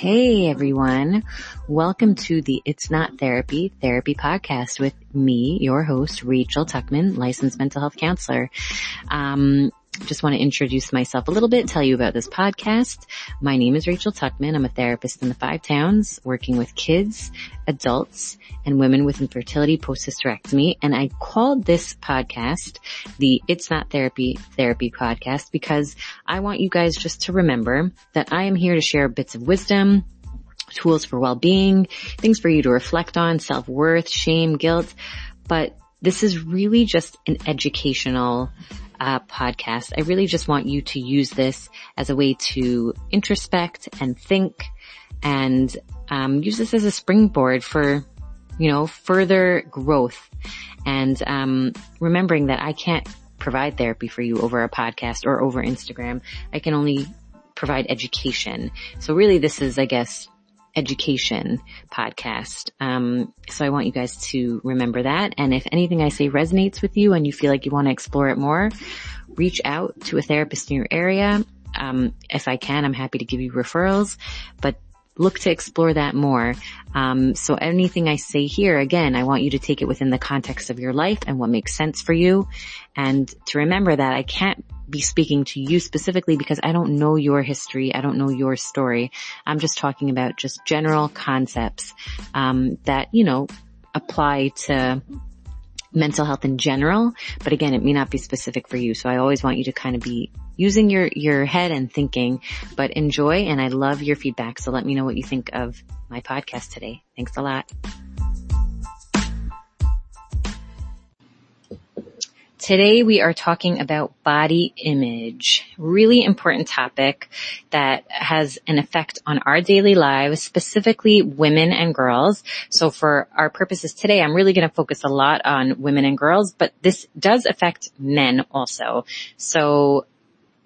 Hey everyone. Welcome to the It's Not Therapy Therapy podcast with me, your host, Rachel Tuckman, licensed mental health counselor. Um, just want to introduce myself a little bit, tell you about this podcast. My name is Rachel Tuckman. I'm a therapist in the five towns working with kids, adults, and women with infertility post-hysterectomy. And I called this podcast the It's Not Therapy Therapy podcast because I want you guys just to remember that I am here to share bits of wisdom, tools for well-being, things for you to reflect on, self-worth, shame, guilt. But this is really just an educational uh, podcast. I really just want you to use this as a way to introspect and think and um, use this as a springboard for, you know, further growth. And um, remembering that I can't provide therapy for you over a podcast or over Instagram. I can only provide education. So really this is, I guess, education podcast. Um, so I want you guys to remember that. And if anything I say resonates with you and you feel like you want to explore it more, reach out to a therapist in your area. Um, if I can, I'm happy to give you referrals, but look to explore that more. Um, so anything I say here, again, I want you to take it within the context of your life and what makes sense for you. And to remember that I can't be speaking to you specifically because I don't know your history. I don't know your story. I'm just talking about just general concepts, um, that, you know, apply to mental health in general, but again, it may not be specific for you. So I always want you to kind of be using your, your head and thinking, but enjoy and I love your feedback. So let me know what you think of my podcast today. Thanks a lot. Today we are talking about body image, really important topic that has an effect on our daily lives, specifically women and girls. So for our purposes today, I'm really going to focus a lot on women and girls, but this does affect men also. So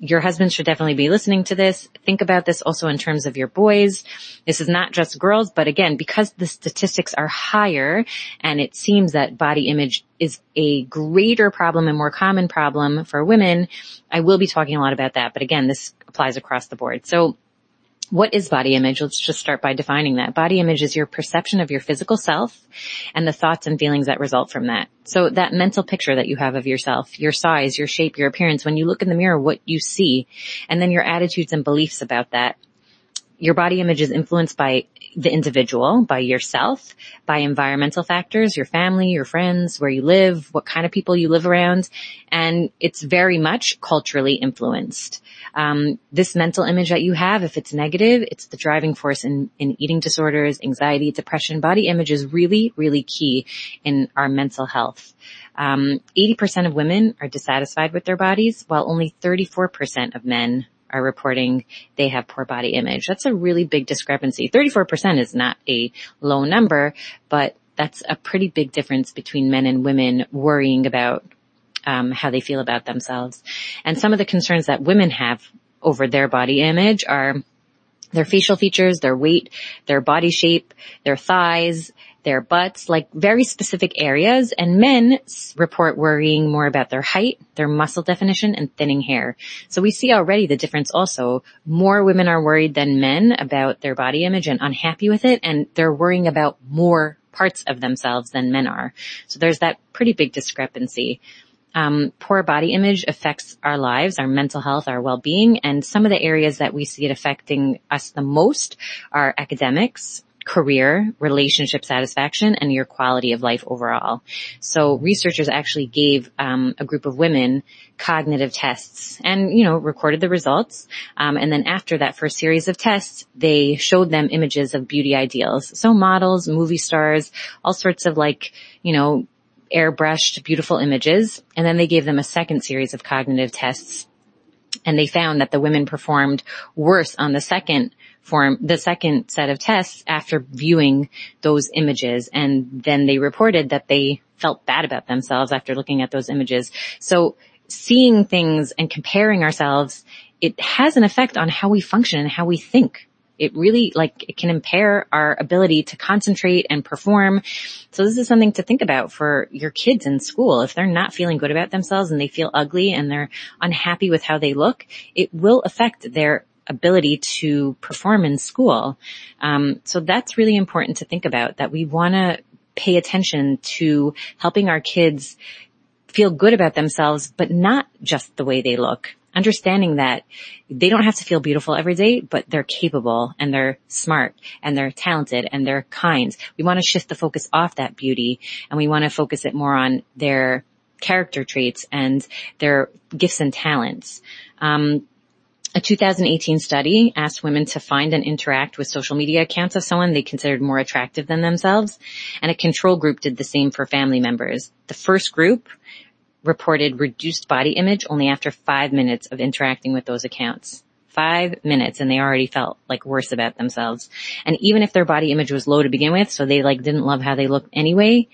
your husband should definitely be listening to this. Think about this also in terms of your boys. This is not just girls, but again, because the statistics are higher and it seems that body image is a greater problem and more common problem for women, I will be talking a lot about that. But again, this applies across the board. So what is body image? Let's just start by defining that. Body image is your perception of your physical self and the thoughts and feelings that result from that. So that mental picture that you have of yourself, your size, your shape, your appearance, when you look in the mirror, what you see, and then your attitudes and beliefs about that. Your body image is influenced by the individual, by yourself, by environmental factors, your family, your friends, where you live, what kind of people you live around, and it's very much culturally influenced. Um, this mental image that you have, if it's negative, it's the driving force in, in eating disorders, anxiety, depression. Body image is really, really key in our mental health. Um, 80% of women are dissatisfied with their bodies, while only 34% of men are reporting they have poor body image. That's a really big discrepancy. 34% is not a low number, but that's a pretty big difference between men and women worrying about um, how they feel about themselves. And some of the concerns that women have over their body image are their facial features, their weight, their body shape, their thighs, their butts, like very specific areas. And men report worrying more about their height, their muscle definition, and thinning hair. So we see already the difference also. More women are worried than men about their body image and unhappy with it, and they're worrying about more parts of themselves than men are. So there's that pretty big discrepancy. Um, poor body image affects our lives, our mental health, our well-being, and some of the areas that we see it affecting us the most are academics, career, relationship satisfaction, and your quality of life overall. So researchers actually gave um, a group of women cognitive tests and, you know, recorded the results. Um, and then after that first series of tests, they showed them images of beauty ideals. So models, movie stars, all sorts of like, you know, airbrushed beautiful images. And then they gave them a second series of cognitive tests and they found that the women performed worse on the second form, the second set of tests after viewing those images. And then they reported that they felt bad about themselves after looking at those images. So seeing things and comparing ourselves, it has an effect on how we function and how we think. It really like it can impair our ability to concentrate and perform. So this is something to think about for your kids in school. If they're not feeling good about themselves and they feel ugly and they're unhappy with how they look, it will affect their ability to perform in school. Um, so that's really important to think about that we want to pay attention to helping our kids feel good about themselves, but not just the way they look. Understanding that they don't have to feel beautiful every day, but they're capable and they're smart and they're talented and they're kind. We want to shift the focus off that beauty and we want to focus it more on their character traits and their gifts and talents. Um, a 2018 study asked women to find and interact with social media accounts of someone they considered more attractive than themselves, and a control group did the same for family members. The first group reported reduced body image only after five minutes of interacting with those accounts. Five minutes and they already felt like worse about themselves. And even if their body image was low to begin with, so they like didn't love how they looked anyway,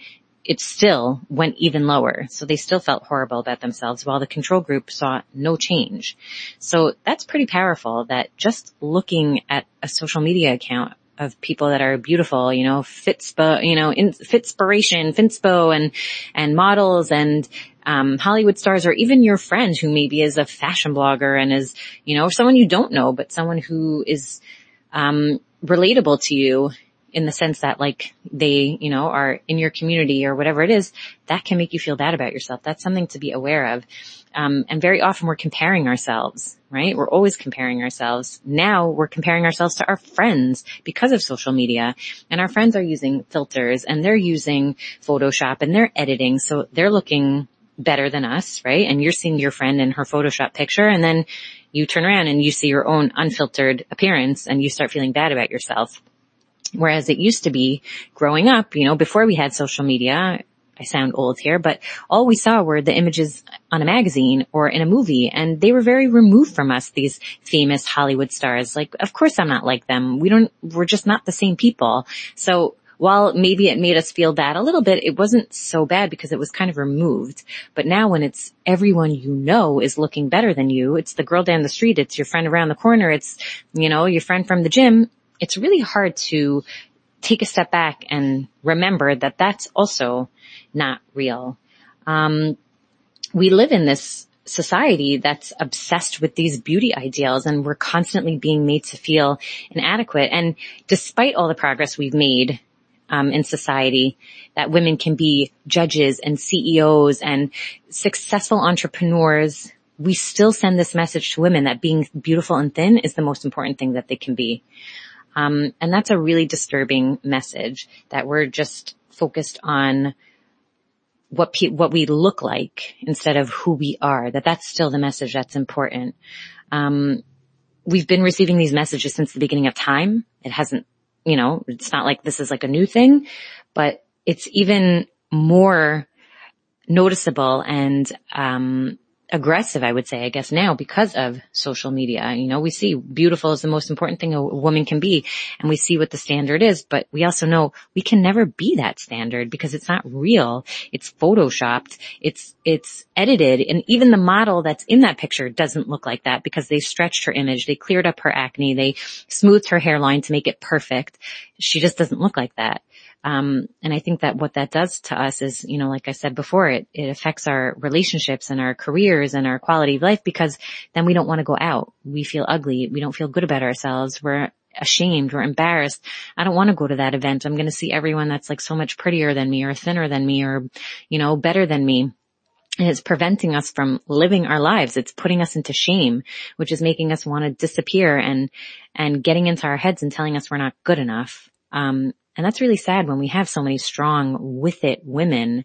it still went even lower. So they still felt horrible about themselves while the control group saw no change. So that's pretty powerful that just looking at a social media account of people that are beautiful, you know, Fitspo, you know, in, Fitspiration, Thinspo and, and models and, um, Hollywood stars or even your friend who maybe is a fashion blogger and is, you know, someone you don't know, but someone who is, um, relatable to you in the sense that like they, you know, are in your community or whatever it is, that can make you feel bad about yourself. That's something to be aware of. Um, and very often we're comparing ourselves, right? We're always comparing ourselves. Now we're comparing ourselves to our friends because of social media and our friends are using filters and they're using Photoshop and they're editing. So they're looking better than us, right? And you're seeing your friend in her Photoshop picture and then you turn around and you see your own unfiltered appearance and you start feeling bad about yourself. Whereas it used to be growing up, you know, before we had social media, I sound old here, but all we saw were the images on a magazine or in a movie and they were very removed from us, these famous Hollywood stars. Like, of course I'm not like them. We don't, we're just not the same people. So while maybe it made us feel bad a little bit, it wasn't so bad because it was kind of removed. But now when it's everyone you know is looking better than you, it's the girl down the street, it's your friend around the corner, it's, you know, your friend from the gym, it's really hard to take a step back and remember that that's also not real. Um, we live in this society that's obsessed with these beauty ideals and we're constantly being made to feel inadequate. And despite all the progress we've made um, in society, that women can be judges and CEOs and successful entrepreneurs, we still send this message to women that being beautiful and thin is the most important thing that they can be. Um, and that's a really disturbing message that we're just focused on what pe- what we look like instead of who we are. That that's still the message that's important. Um, we've been receiving these messages since the beginning of time. It hasn't, you know, it's not like this is like a new thing, but it's even more noticeable and um, aggressive, I would say, I guess now because of social media. You know, we see beautiful is the most important thing a woman can be and we see what the standard is, but we also know we can never be that standard because it's not real. It's photoshopped. It's, it's edited and even the model that's in that picture doesn't look like that because they stretched her image. They cleared up her acne. They smoothed her hairline to make it perfect. She just doesn't look like that. Um, and I think that what that does to us is, you know, like I said before, it, it affects our relationships and our careers and our quality of life because then we don't want to go out. We feel ugly. We don't feel good about ourselves. We're ashamed. We're embarrassed. I don't want to go to that event. I'm going to see everyone that's like so much prettier than me or thinner than me or, you know, better than me. And it's preventing us from living our lives. It's putting us into shame, which is making us want to disappear and, and getting into our heads and telling us we're not good enough. Um, and that's really sad when we have so many strong with it women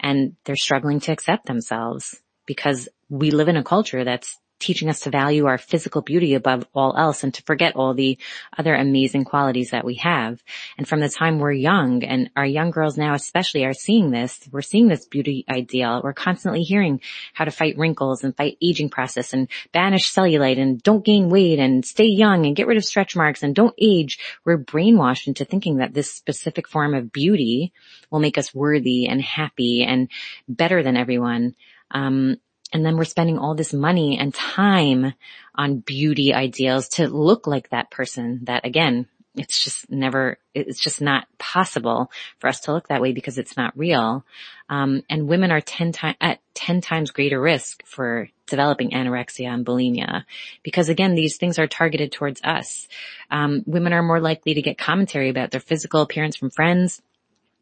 and they're struggling to accept themselves because we live in a culture that's teaching us to value our physical beauty above all else and to forget all the other amazing qualities that we have. And from the time we're young and our young girls now especially are seeing this, we're seeing this beauty ideal. We're constantly hearing how to fight wrinkles and fight aging process and banish cellulite and don't gain weight and stay young and get rid of stretch marks and don't age. We're brainwashed into thinking that this specific form of beauty will make us worthy and happy and better than everyone. Um, and then we're spending all this money and time on beauty ideals to look like that person that again, it's just never, it's just not possible for us to look that way because it's not real. Um, and women are 10 times, at 10 times greater risk for developing anorexia and bulimia because again, these things are targeted towards us. Um, women are more likely to get commentary about their physical appearance from friends,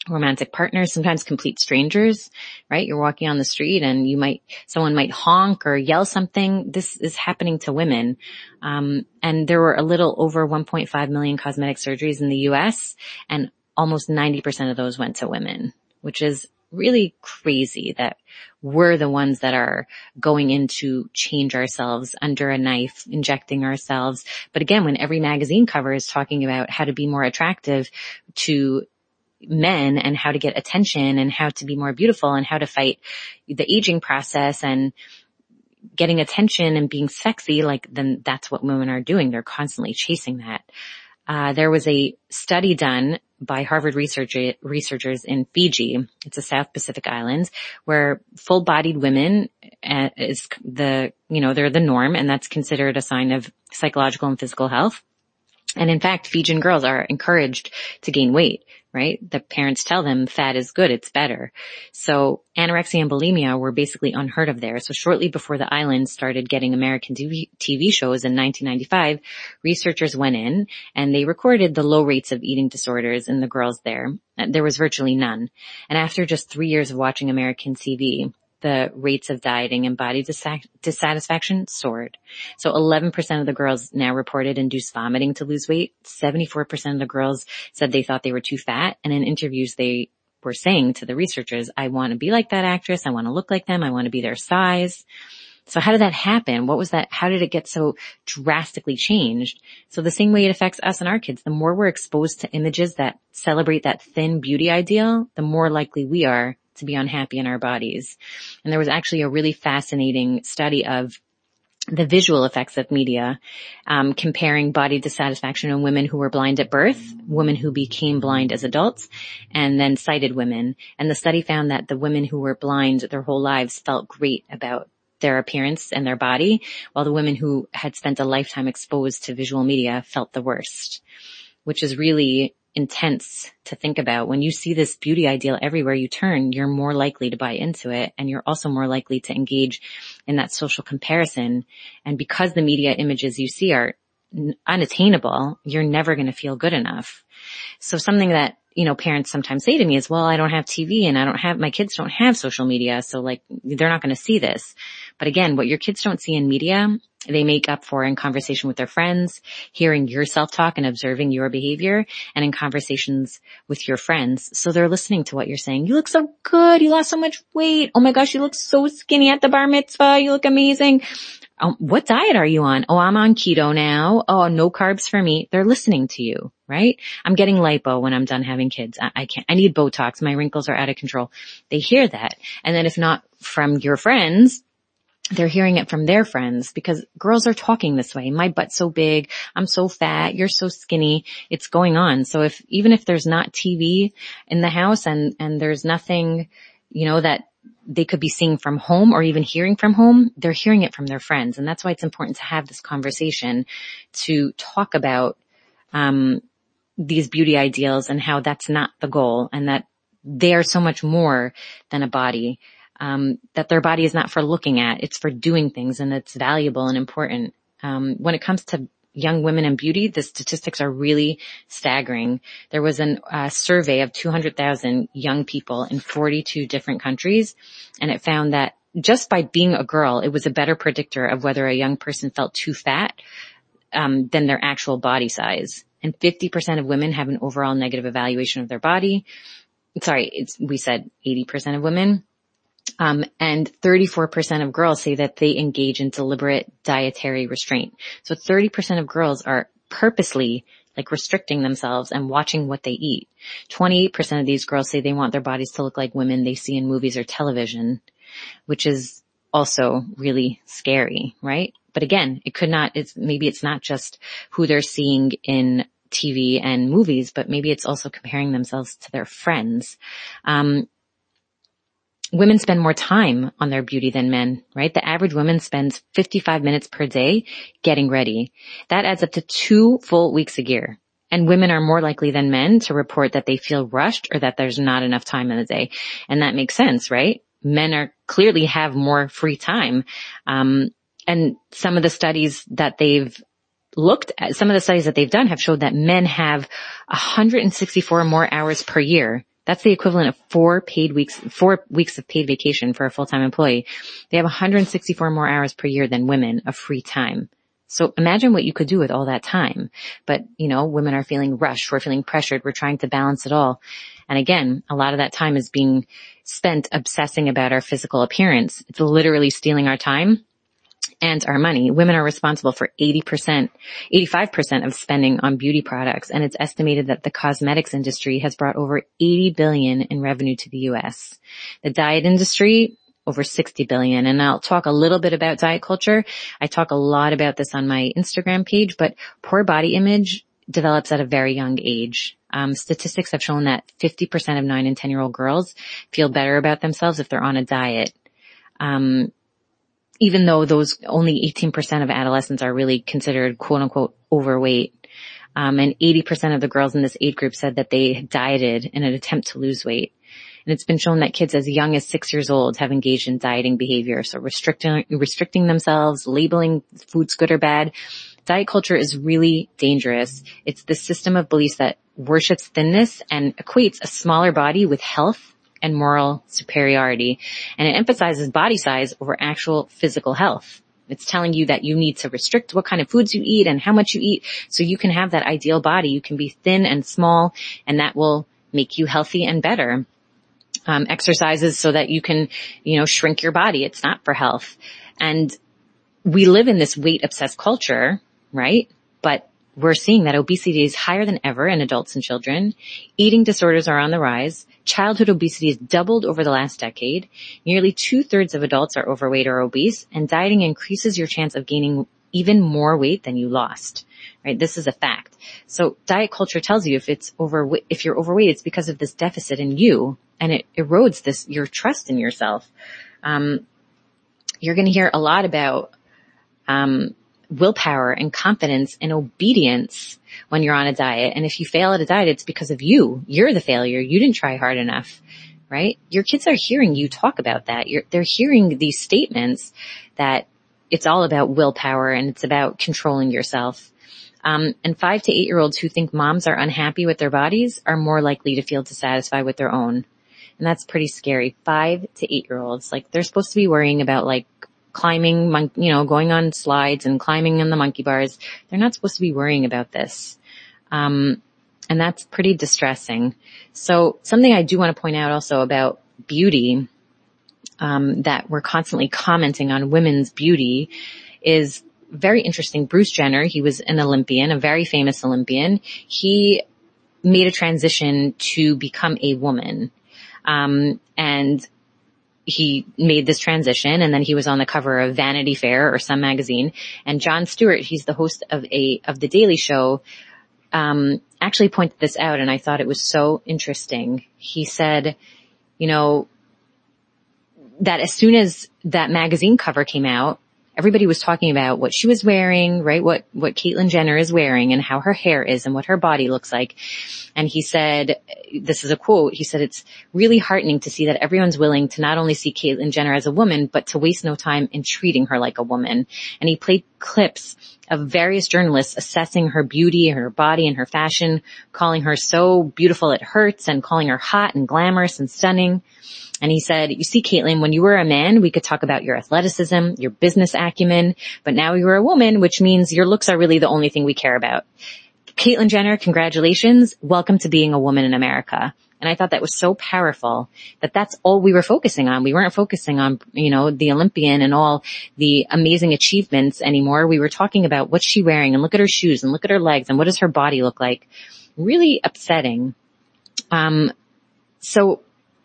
romantic partners, sometimes complete strangers, right? You're walking on the street and you might, someone might honk or yell something. This is happening to women. Um, and there were a little over 1.5 million cosmetic surgeries in the US and almost 90% of those went to women, which is really crazy that we're the ones that are going in to change ourselves under a knife, injecting ourselves. But again, when every magazine cover is talking about how to be more attractive to men and how to get attention and how to be more beautiful and how to fight the aging process and getting attention and being sexy, like then that's what women are doing. They're constantly chasing that. Uh, there was a study done by Harvard research, researchers in Fiji. It's a South Pacific islands where full-bodied women uh, is the, you know, they're the norm and that's considered a sign of psychological and physical health. And in fact, Fijian girls are encouraged to gain weight right? The parents tell them fat is good, it's better. So anorexia and bulimia were basically unheard of there. So shortly before the island started getting American TV, shows in 1995, researchers went in and they recorded the low rates of eating disorders in the girls there. There was virtually none. And after just three years of watching American TV, the rates of dieting and body dissatisfaction soared. So 11% of the girls now reported induced vomiting to lose weight. 74% of the girls said they thought they were too fat. And in interviews, they were saying to the researchers, I want to be like that actress. I want to look like them. I want to be their size. So how did that happen? What was that? How did it get so drastically changed? So the same way it affects us and our kids, the more we're exposed to images that celebrate that thin beauty ideal, the more likely we are to be unhappy in our bodies. And there was actually a really fascinating study of the visual effects of media, um, comparing body dissatisfaction in women who were blind at birth, women who became blind as adults, and then sighted women. And the study found that the women who were blind their whole lives felt great about their appearance and their body, while the women who had spent a lifetime exposed to visual media felt the worst, which is really intense to think about. When you see this beauty ideal everywhere you turn, you're more likely to buy into it and you're also more likely to engage in that social comparison. And because the media images you see are unattainable, you're never going to feel good enough. So something that, you know, parents sometimes say to me is, well, I don't have TV and I don't have, my kids don't have social media. So like, they're not going to see this. But again, what your kids don't see in media they make up for in conversation with their friends, hearing your self-talk and observing your behavior and in conversations with your friends. So they're listening to what you're saying. You look so good. You lost so much weight. Oh my gosh, you look so skinny at the bar mitzvah. You look amazing. Um, what diet are you on? Oh, I'm on keto now. Oh, no carbs for me. They're listening to you, right? I'm getting lipo when I'm done having kids. I, I can't, I need Botox. My wrinkles are out of control. They hear that. And then if not from your friends, they're hearing it from their friends because girls are talking this way. My butt's so big. I'm so fat. You're so skinny. It's going on. So if, even if there's not TV in the house and, and there's nothing, you know, that they could be seeing from home or even hearing from home, they're hearing it from their friends. And that's why it's important to have this conversation to talk about, um, these beauty ideals and how that's not the goal and that they are so much more than a body um, that their body is not for looking at, it's for doing things and it's valuable and important. Um, when it comes to young women and beauty, the statistics are really staggering. There was a uh, survey of 200,000 young people in 42 different countries, and it found that just by being a girl, it was a better predictor of whether a young person felt too fat um, than their actual body size. And 50% of women have an overall negative evaluation of their body. Sorry, it's we said 80% of women. Um, and 34% of girls say that they engage in deliberate dietary restraint. So 30% of girls are purposely like restricting themselves and watching what they eat. 28% of these girls say they want their bodies to look like women they see in movies or television, which is also really scary, right? But again, it could not, it's, maybe it's not just who they're seeing in TV and movies, but maybe it's also comparing themselves to their friends. Um, women spend more time on their beauty than men, right? The average woman spends 55 minutes per day getting ready. That adds up to two full weeks a year. And women are more likely than men to report that they feel rushed or that there's not enough time in the day. And that makes sense, right? Men are clearly have more free time. Um, and some of the studies that they've looked at, some of the studies that they've done have showed that men have 164 more hours per year. That's the equivalent of four paid weeks, four weeks of paid vacation for a full-time employee. They have 164 more hours per year than women of free time. So imagine what you could do with all that time. But, you know, women are feeling rushed. We're feeling pressured. We're trying to balance it all. And again, a lot of that time is being spent obsessing about our physical appearance. It's literally stealing our time and our money. Women are responsible for 80%, 85% of spending on beauty products. And it's estimated that the cosmetics industry has brought over 80 billion in revenue to the US. The diet industry, over 60 billion. And I'll talk a little bit about diet culture. I talk a lot about this on my Instagram page, but poor body image develops at a very young age. Um, statistics have shown that 50% of 9 and 10 year old girls feel better about themselves if they're on a diet. Um, even though those only 18% of adolescents are really considered quote unquote overweight. Um, and 80% of the girls in this age group said that they dieted in an attempt to lose weight. And it's been shown that kids as young as six years old have engaged in dieting behavior. So restricting, restricting themselves, labeling foods good or bad. Diet culture is really dangerous. It's the system of beliefs that worships thinness and equates a smaller body with health and moral superiority. And it emphasizes body size over actual physical health. It's telling you that you need to restrict what kind of foods you eat and how much you eat so you can have that ideal body. You can be thin and small and that will make you healthy and better um, exercises so that you can, you know, shrink your body. It's not for health. And we live in this weight obsessed culture, right? But we're seeing that obesity is higher than ever in adults and children. Eating disorders are on the rise. Childhood obesity has doubled over the last decade. Nearly two thirds of adults are overweight or obese and dieting increases your chance of gaining even more weight than you lost. Right? This is a fact. So diet culture tells you if it's over, if you're overweight, it's because of this deficit in you and it erodes this, your trust in yourself. Um, you're going to hear a lot about, um, willpower and confidence and obedience when you're on a diet. And if you fail at a diet, it's because of you. You're the failure. You didn't try hard enough, right? Your kids are hearing you talk about that. You're, they're hearing these statements that it's all about willpower and it's about controlling yourself. Um, and five to eight year olds who think moms are unhappy with their bodies are more likely to feel dissatisfied with their own. And that's pretty scary. Five to eight year olds, like they're supposed to be worrying about like climbing, mon- you know, going on slides and climbing on the monkey bars. They're not supposed to be worrying about this. Um, and that's pretty distressing. So something I do want to point out also about beauty, um, that we're constantly commenting on women's beauty is very interesting. Bruce Jenner, he was an Olympian, a very famous Olympian. He made a transition to become a woman. Um, and he made this transition and then he was on the cover of Vanity Fair or some magazine. And Jon Stewart, he's the host of a, of the Daily Show, um, actually pointed this out and I thought it was so interesting. He said, you know, that as soon as that magazine cover came out, everybody was talking about what she was wearing, right? What, what Caitlyn Jenner is wearing and how her hair is and what her body looks like. And he said, this is a quote, he said, it's really heartening to see that everyone's willing to not only see Caitlyn Jenner as a woman, but to waste no time in treating her like a woman. And he played clips of various journalists assessing her beauty, her body and her fashion, calling her so beautiful it hurts and calling her hot and glamorous and stunning. And he said, you see, Caitlyn, when you were a man, we could talk about your athleticism, your business acumen, but now you're a woman, which means your looks are really the only thing we care about. Caitlyn Jenner, congratulations. Welcome to being a woman in America. And I thought that was so powerful that that's all we were focusing on. We weren't focusing on, you know, the Olympian and all the amazing achievements anymore. We were talking about what's she wearing and look at her shoes and look at her legs and what does her body look like. Really upsetting. Um, so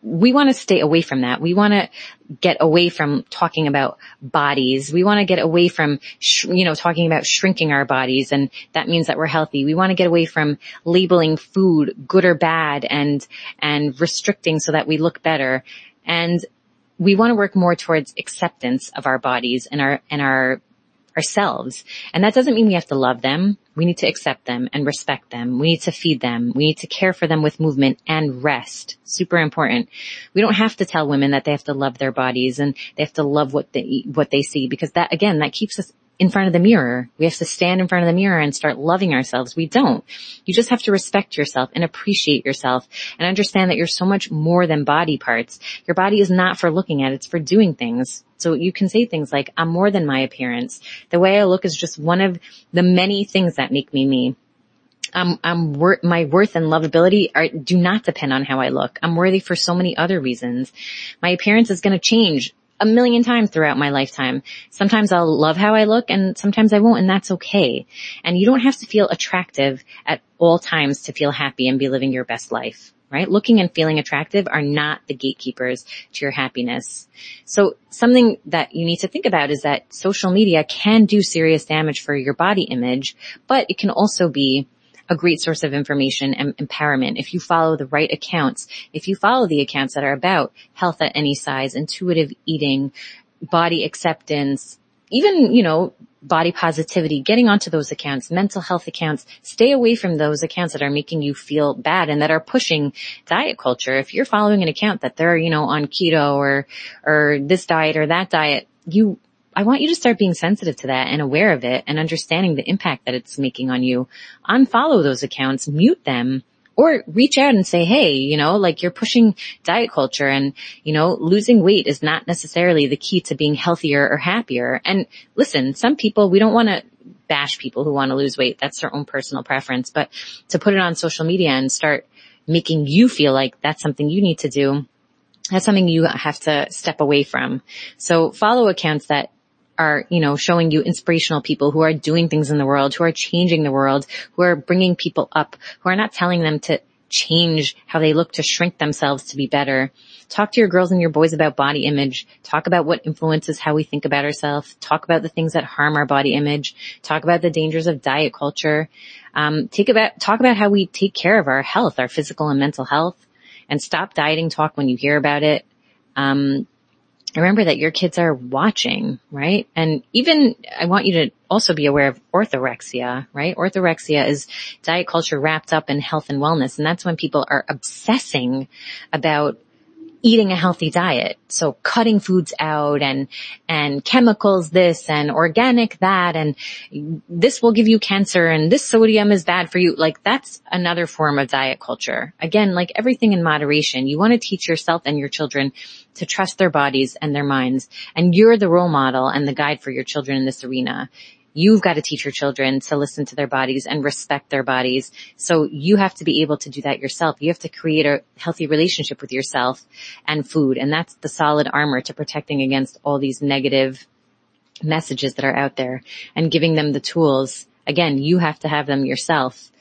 we want to stay away from that. We want to get away from talking about bodies. We want to get away from, sh- you know, talking about shrinking our bodies and that means that we're healthy. We want to get away from labeling food good or bad and, and restricting so that we look better. And we want to work more towards acceptance of our bodies and our, and our ourselves. And that doesn't mean we have to love them. We need to accept them and respect them. We need to feed them. We need to care for them with movement and rest. Super important. We don't have to tell women that they have to love their bodies and they have to love what they, what they see because that again, that keeps us in front of the mirror. We have to stand in front of the mirror and start loving ourselves. We don't. You just have to respect yourself and appreciate yourself and understand that you're so much more than body parts. Your body is not for looking at, it's for doing things. So you can say things like, I'm more than my appearance. The way I look is just one of the many things that make me me. I'm, I'm wor- my worth and lovability are, do not depend on how I look. I'm worthy for so many other reasons. My appearance is going to change a million times throughout my lifetime. Sometimes I'll love how I look and sometimes I won't and that's okay. And you don't have to feel attractive at all times to feel happy and be living your best life, right? Looking and feeling attractive are not the gatekeepers to your happiness. So something that you need to think about is that social media can do serious damage for your body image, but it can also be a great source of information and empowerment. If you follow the right accounts, if you follow the accounts that are about health at any size, intuitive eating, body acceptance, even, you know, body positivity, getting onto those accounts, mental health accounts, stay away from those accounts that are making you feel bad and that are pushing diet culture. If you're following an account that they're, you know, on keto or, or this diet or that diet, you I want you to start being sensitive to that and aware of it and understanding the impact that it's making on you. Unfollow those accounts, mute them, or reach out and say, hey, you know, like you're pushing diet culture and, you know, losing weight is not necessarily the key to being healthier or happier. And listen, some people, we don't want to bash people who want to lose weight. That's their own personal preference, but to put it on social media and start making you feel like that's something you need to do, that's something you have to step away from. So follow accounts that are, you know, showing you inspirational people who are doing things in the world, who are changing the world, who are bringing people up, who are not telling them to change how they look to shrink themselves to be better. Talk to your girls and your boys about body image. Talk about what influences how we think about ourselves. Talk about the things that harm our body image. Talk about the dangers of diet culture. Um, take about, talk about how we take care of our health, our physical and mental health and stop dieting talk when you hear about it. Um, remember that your kids are watching, right? And even I want you to also be aware of orthorexia, right? Orthorexia is diet culture wrapped up in health and wellness. And that's when people are obsessing about eating a healthy diet. So cutting foods out and, and chemicals this and organic that and this will give you cancer and this sodium is bad for you. Like that's another form of diet culture. Again, like everything in moderation, you want to teach yourself and your children to trust their bodies and their minds. And you're the role model and the guide for your children in this arena. You've got to teach your children to listen to their bodies and respect their bodies. So you have to be able to do that yourself. You have to create a healthy relationship with yourself and food. And that's the solid armor to protecting against all these negative messages that are out there and giving them the tools. Again, you have to have them yourself.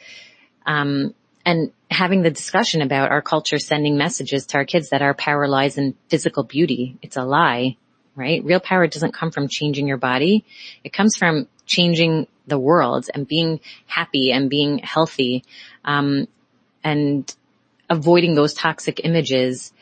Um, and having the discussion about our culture sending messages to our kids that our power lies in physical beauty. It's a lie, right? Real power doesn't come from changing your body. It comes from changing the world and being happy and being healthy, um, and avoiding those toxic images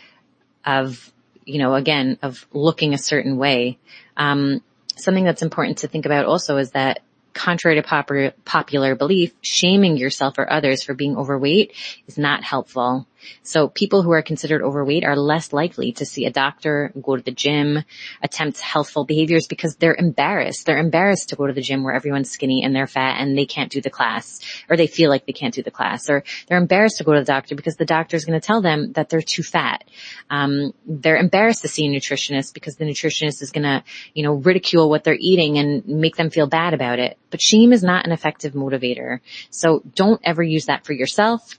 of, you know, again, of looking a certain way. Um, something that's important to think about also is that contrary to popular, popular belief, shaming yourself or others for being overweight is not helpful. So people who are considered overweight are less likely to see a doctor, go to the gym, attempt healthful behaviors because they're embarrassed. They're embarrassed to go to the gym where everyone's skinny and they're fat and they can't do the class or they feel like they can't do the class or they're embarrassed to go to the doctor because the doctor is going to tell them that they're too fat. Um, they're embarrassed to see a nutritionist because the nutritionist is going to, you know, ridicule what they're eating and make them feel bad about it. But shame is not an effective motivator. So don't ever use that for yourself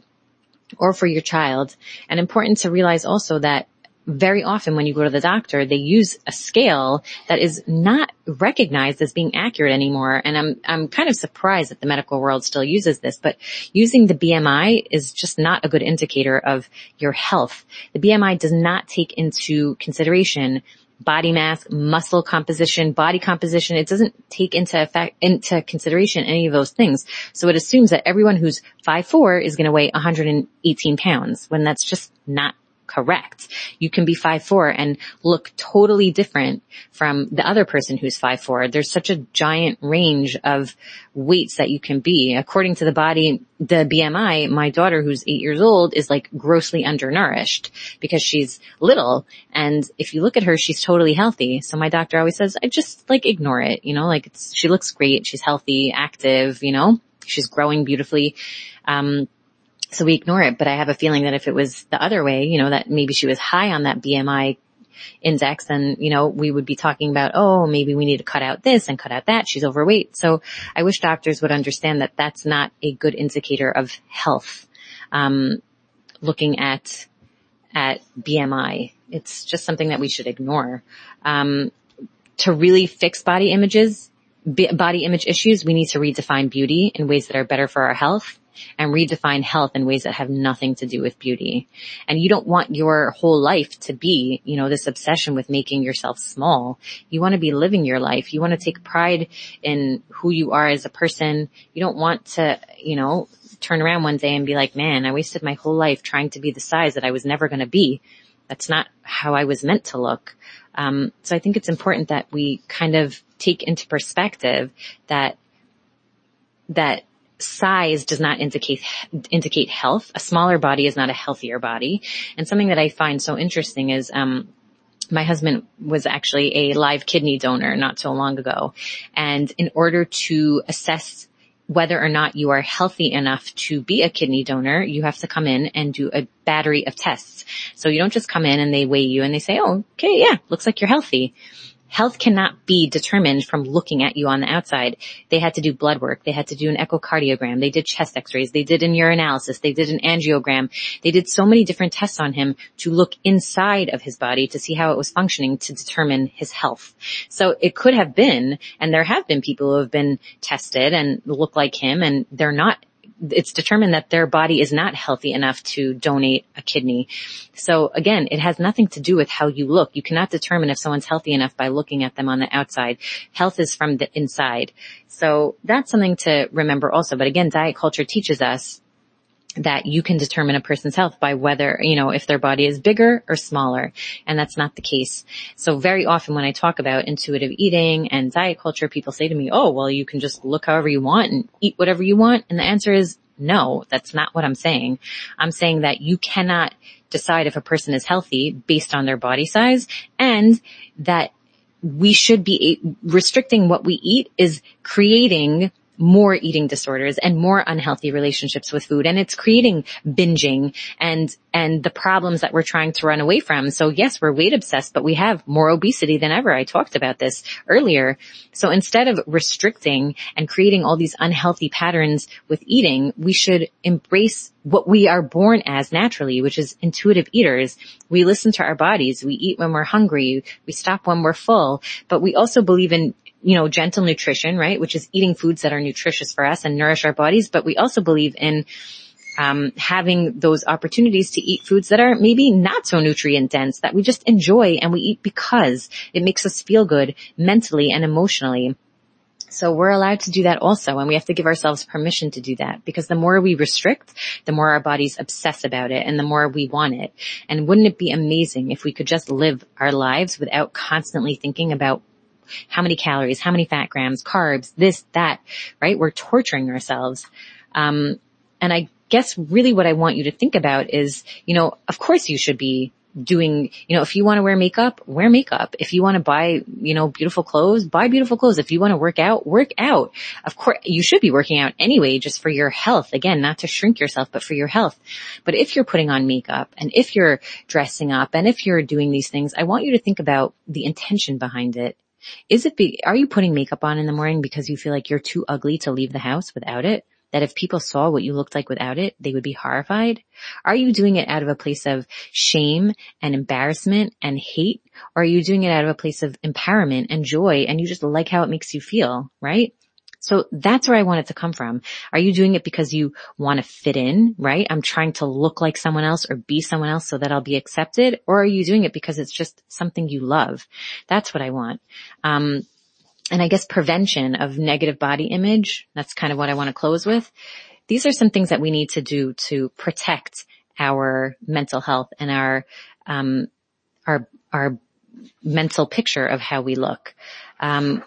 or for your child. And important to realize also that very often when you go to the doctor, they use a scale that is not recognized as being accurate anymore. And I'm, I'm kind of surprised that the medical world still uses this, but using the BMI is just not a good indicator of your health. The BMI does not take into consideration body mass, muscle composition, body composition. It doesn't take into effect, into consideration any of those things. So it assumes that everyone who's 5'4 is going to weigh 118 pounds when that's just not correct. You can be five four and look totally different from the other person who's five four. There's such a giant range of weights that you can be. According to the body, the BMI, my daughter who's eight years old is like grossly undernourished because she's little. And if you look at her, she's totally healthy. So my doctor always says, I just like ignore it, you know, like it's, she looks great. She's healthy, active, you know, she's growing beautifully. Um, so we ignore it, but I have a feeling that if it was the other way, you know, that maybe she was high on that BMI index, then, you know, we would be talking about, oh, maybe we need to cut out this and cut out that. She's overweight. So I wish doctors would understand that that's not a good indicator of health. Um, looking at, at BMI. It's just something that we should ignore. Um, to really fix body images, body image issues, we need to redefine beauty in ways that are better for our health and redefine health in ways that have nothing to do with beauty. And you don't want your whole life to be, you know, this obsession with making yourself small. You want to be living your life. You want to take pride in who you are as a person. You don't want to, you know, turn around one day and be like, man, I wasted my whole life trying to be the size that I was never going to be. That's not how I was meant to look. Um, so I think it's important that we kind of take into perspective that that size does not indicate, indicate health. A smaller body is not a healthier body. And something that I find so interesting is, um, my husband was actually a live kidney donor not so long ago. And in order to assess whether or not you are healthy enough to be a kidney donor, you have to come in and do a battery of tests. So you don't just come in and they weigh you and they say, oh, okay, yeah, looks like you're healthy. Health cannot be determined from looking at you on the outside. They had to do blood work. They had to do an echocardiogram. They did chest x-rays. They did an urinalysis. They did an angiogram. They did so many different tests on him to look inside of his body to see how it was functioning to determine his health. So it could have been, and there have been people who have been tested and look like him and they're not it's determined that their body is not healthy enough to donate a kidney. So again, it has nothing to do with how you look. You cannot determine if someone's healthy enough by looking at them on the outside. Health is from the inside. So that's something to remember also. But again, diet culture teaches us that you can determine a person's health by whether, you know, if their body is bigger or smaller. And that's not the case. So very often when I talk about intuitive eating and diet culture, people say to me, oh, well, you can just look however you want and eat whatever you want. And the answer is no, that's not what I'm saying. I'm saying that you cannot decide if a person is healthy based on their body size and that we should be restricting what we eat is creating more eating disorders and more unhealthy relationships with food and it's creating binging and and the problems that we're trying to run away from. So yes, we're weight obsessed, but we have more obesity than ever. I talked about this earlier. So instead of restricting and creating all these unhealthy patterns with eating, we should embrace what we are born as naturally, which is intuitive eaters. We listen to our bodies. We eat when we're hungry. We stop when we're full, but we also believe in you know, gentle nutrition, right? Which is eating foods that are nutritious for us and nourish our bodies. But we also believe in um, having those opportunities to eat foods that are maybe not so nutrient dense that we just enjoy and we eat because it makes us feel good mentally and emotionally. So we're allowed to do that also and we have to give ourselves permission to do that because the more we restrict, the more our bodies obsess about it and the more we want it. And wouldn't it be amazing if we could just live our lives without constantly thinking about how many calories, how many fat grams, carbs, this, that, right? We're torturing ourselves. Um, and I guess really what I want you to think about is, you know, of course you should be doing, you know, if you want to wear makeup, wear makeup. If you want to buy, you know, beautiful clothes, buy beautiful clothes. If you want to work out, work out. Of course, you should be working out anyway, just for your health. Again, not to shrink yourself, but for your health. But if you're putting on makeup and if you're dressing up and if you're doing these things, I want you to think about the intention behind it. Is it be, are you putting makeup on in the morning because you feel like you're too ugly to leave the house without it? That if people saw what you looked like without it, they would be horrified? Are you doing it out of a place of shame and embarrassment and hate? Or are you doing it out of a place of empowerment and joy and you just like how it makes you feel, right? So that's where I want it to come from. Are you doing it because you want to fit in, right? I'm trying to look like someone else or be someone else so that I'll be accepted? Or are you doing it because it's just something you love? That's what I want. Um, and I guess prevention of negative body image, that's kind of what I want to close with. These are some things that we need to do to protect our mental health and our, um, our, our mental picture of how we look. Um,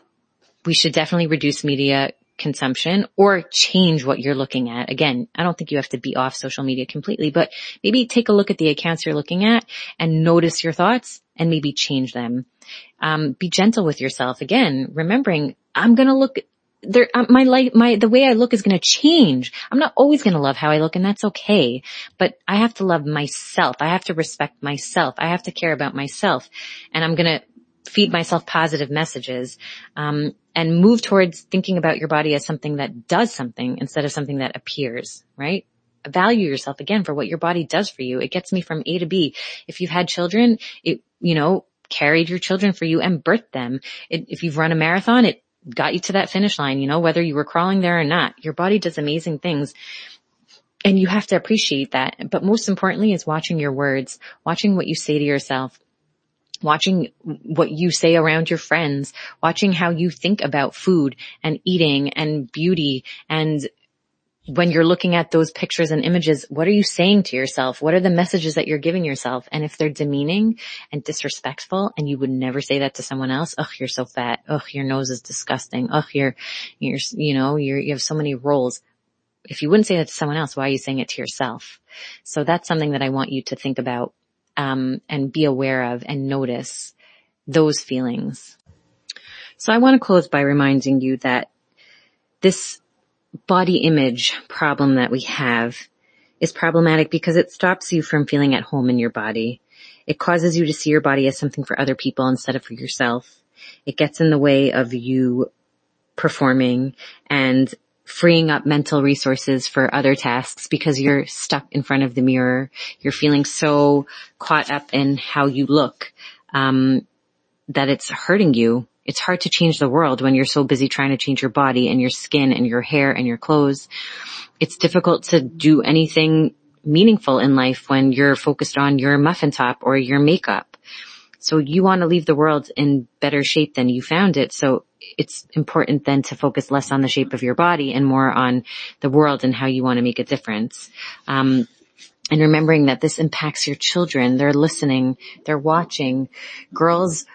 we should definitely reduce media consumption or change what you're looking at. Again, I don't think you have to be off social media completely, but maybe take a look at the accounts you're looking at and notice your thoughts and maybe change them. Um, be gentle with yourself. Again, remembering I'm going to look there, uh, my life, my, the way I look is going to change. I'm not always going to love how I look and that's okay, but I have to love myself. I have to respect myself. I have to care about myself and I'm going to feed myself positive messages, um, and move towards thinking about your body as something that does something instead of something that appears, right? Value yourself again for what your body does for you. It gets me from A to B. If you've had children, it, you know, carried your children for you and birthed them. It, if you've run a marathon, it got you to that finish line, you know, whether you were crawling there or not. Your body does amazing things. And you have to appreciate that. But most importantly is watching your words, watching what you say to yourself, watching what you say around your friends, watching how you think about food and eating and beauty and when you're looking at those pictures and images, what are you saying to yourself? What are the messages that you're giving yourself? And if they're demeaning and disrespectful and you would never say that to someone else, ugh, you're so fat. Ugh, your nose is disgusting. Ugh, you're, you're, you know, you're, you have so many rolls. If you wouldn't say that to someone else, why are you saying it to yourself? So that's something that I want you to think about, um, and be aware of and notice those feelings. So I want to close by reminding you that this body image problem that we have is problematic because it stops you from feeling at home in your body. It causes you to see your body as something for other people instead of for yourself. It gets in the way of you performing and freeing up mental resources for other tasks because you're stuck in front of the mirror. You're feeling so caught up in how you look, um, that it's hurting you it's hard to change the world when you're so busy trying to change your body and your skin and your hair and your clothes. It's difficult to do anything meaningful in life when you're focused on your muffin top or your makeup. So you want to leave the world in better shape than you found it. So it's important then to focus less on the shape of your body and more on the world and how you want to make a difference. Um, and remembering that this impacts your children. They're listening. They're watching. Girls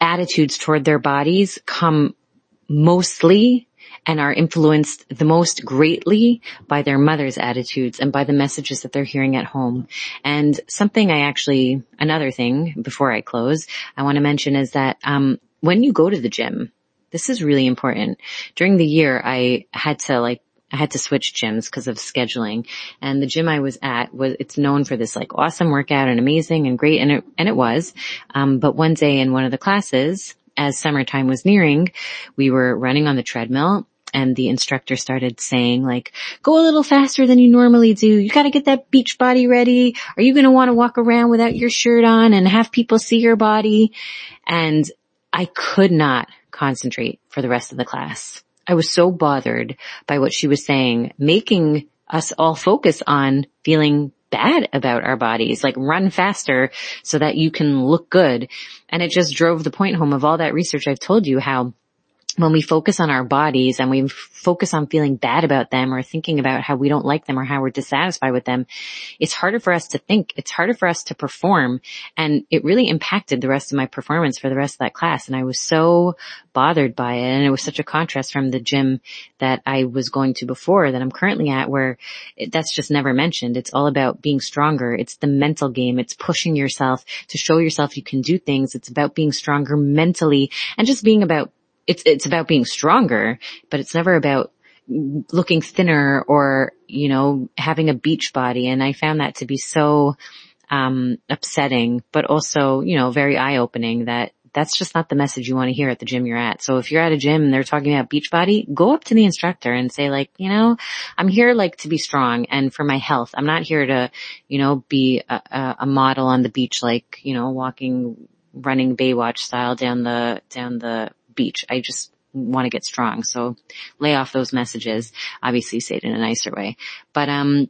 attitudes toward their bodies come mostly and are influenced the most greatly by their mother's attitudes and by the messages that they're hearing at home. And something I actually, another thing before I close, I want to mention is that, um, when you go to the gym, this is really important. During the year, I had to like I had to switch gyms because of scheduling. And the gym I was at was, it's known for this like awesome workout and amazing and great. And it, and it was. Um, but one day in one of the classes, as summertime was nearing, we were running on the treadmill and the instructor started saying like, go a little faster than you normally do. You gotta get that beach body ready. Are you gonna want to walk around without your shirt on and have people see your body? And I could not concentrate for the rest of the class. I was so bothered by what she was saying, making us all focus on feeling bad about our bodies, like run faster so that you can look good. And it just drove the point home of all that research I've told you how when we focus on our bodies and we focus on feeling bad about them or thinking about how we don't like them or how we're dissatisfied with them, it's harder for us to think. It's harder for us to perform. And it really impacted the rest of my performance for the rest of that class. And I was so bothered by it. And it was such a contrast from the gym that I was going to before that I'm currently at where it, that's just never mentioned. It's all about being stronger. It's the mental game. It's pushing yourself to show yourself you can do things. It's about being stronger mentally and just being about it's, it's about being stronger, but it's never about looking thinner or, you know, having a beach body. And I found that to be so, um, upsetting, but also, you know, very eye opening that that's just not the message you want to hear at the gym you're at. So if you're at a gym and they're talking about beach body, go up to the instructor and say like, you know, I'm here like to be strong and for my health. I'm not here to, you know, be a, a model on the beach, like, you know, walking, running Baywatch style down the, down the beach. I just want to get strong. So lay off those messages. Obviously say it in a nicer way, but, um,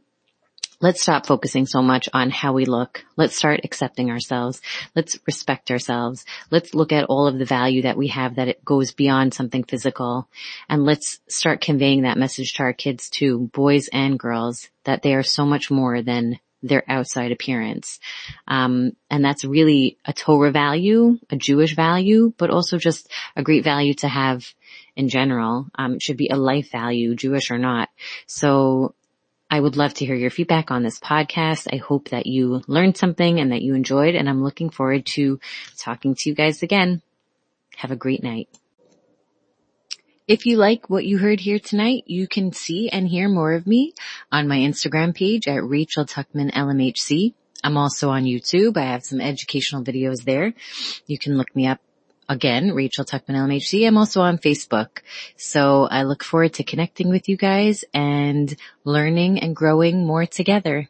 let's stop focusing so much on how we look. Let's start accepting ourselves. Let's respect ourselves. Let's look at all of the value that we have that it goes beyond something physical. And let's start conveying that message to our kids too, boys and girls, that they are so much more than their outside appearance. Um, and that's really a Torah value, a Jewish value, but also just a great value to have in general. Um, should be a life value, Jewish or not. So I would love to hear your feedback on this podcast. I hope that you learned something and that you enjoyed and I'm looking forward to talking to you guys again. Have a great night. If you like what you heard here tonight, you can see and hear more of me on my Instagram page at Rachel Tuckman LMHC. I'm also on YouTube. I have some educational videos there. You can look me up again, Rachel Tuckman LMHC. I'm also on Facebook. So I look forward to connecting with you guys and learning and growing more together.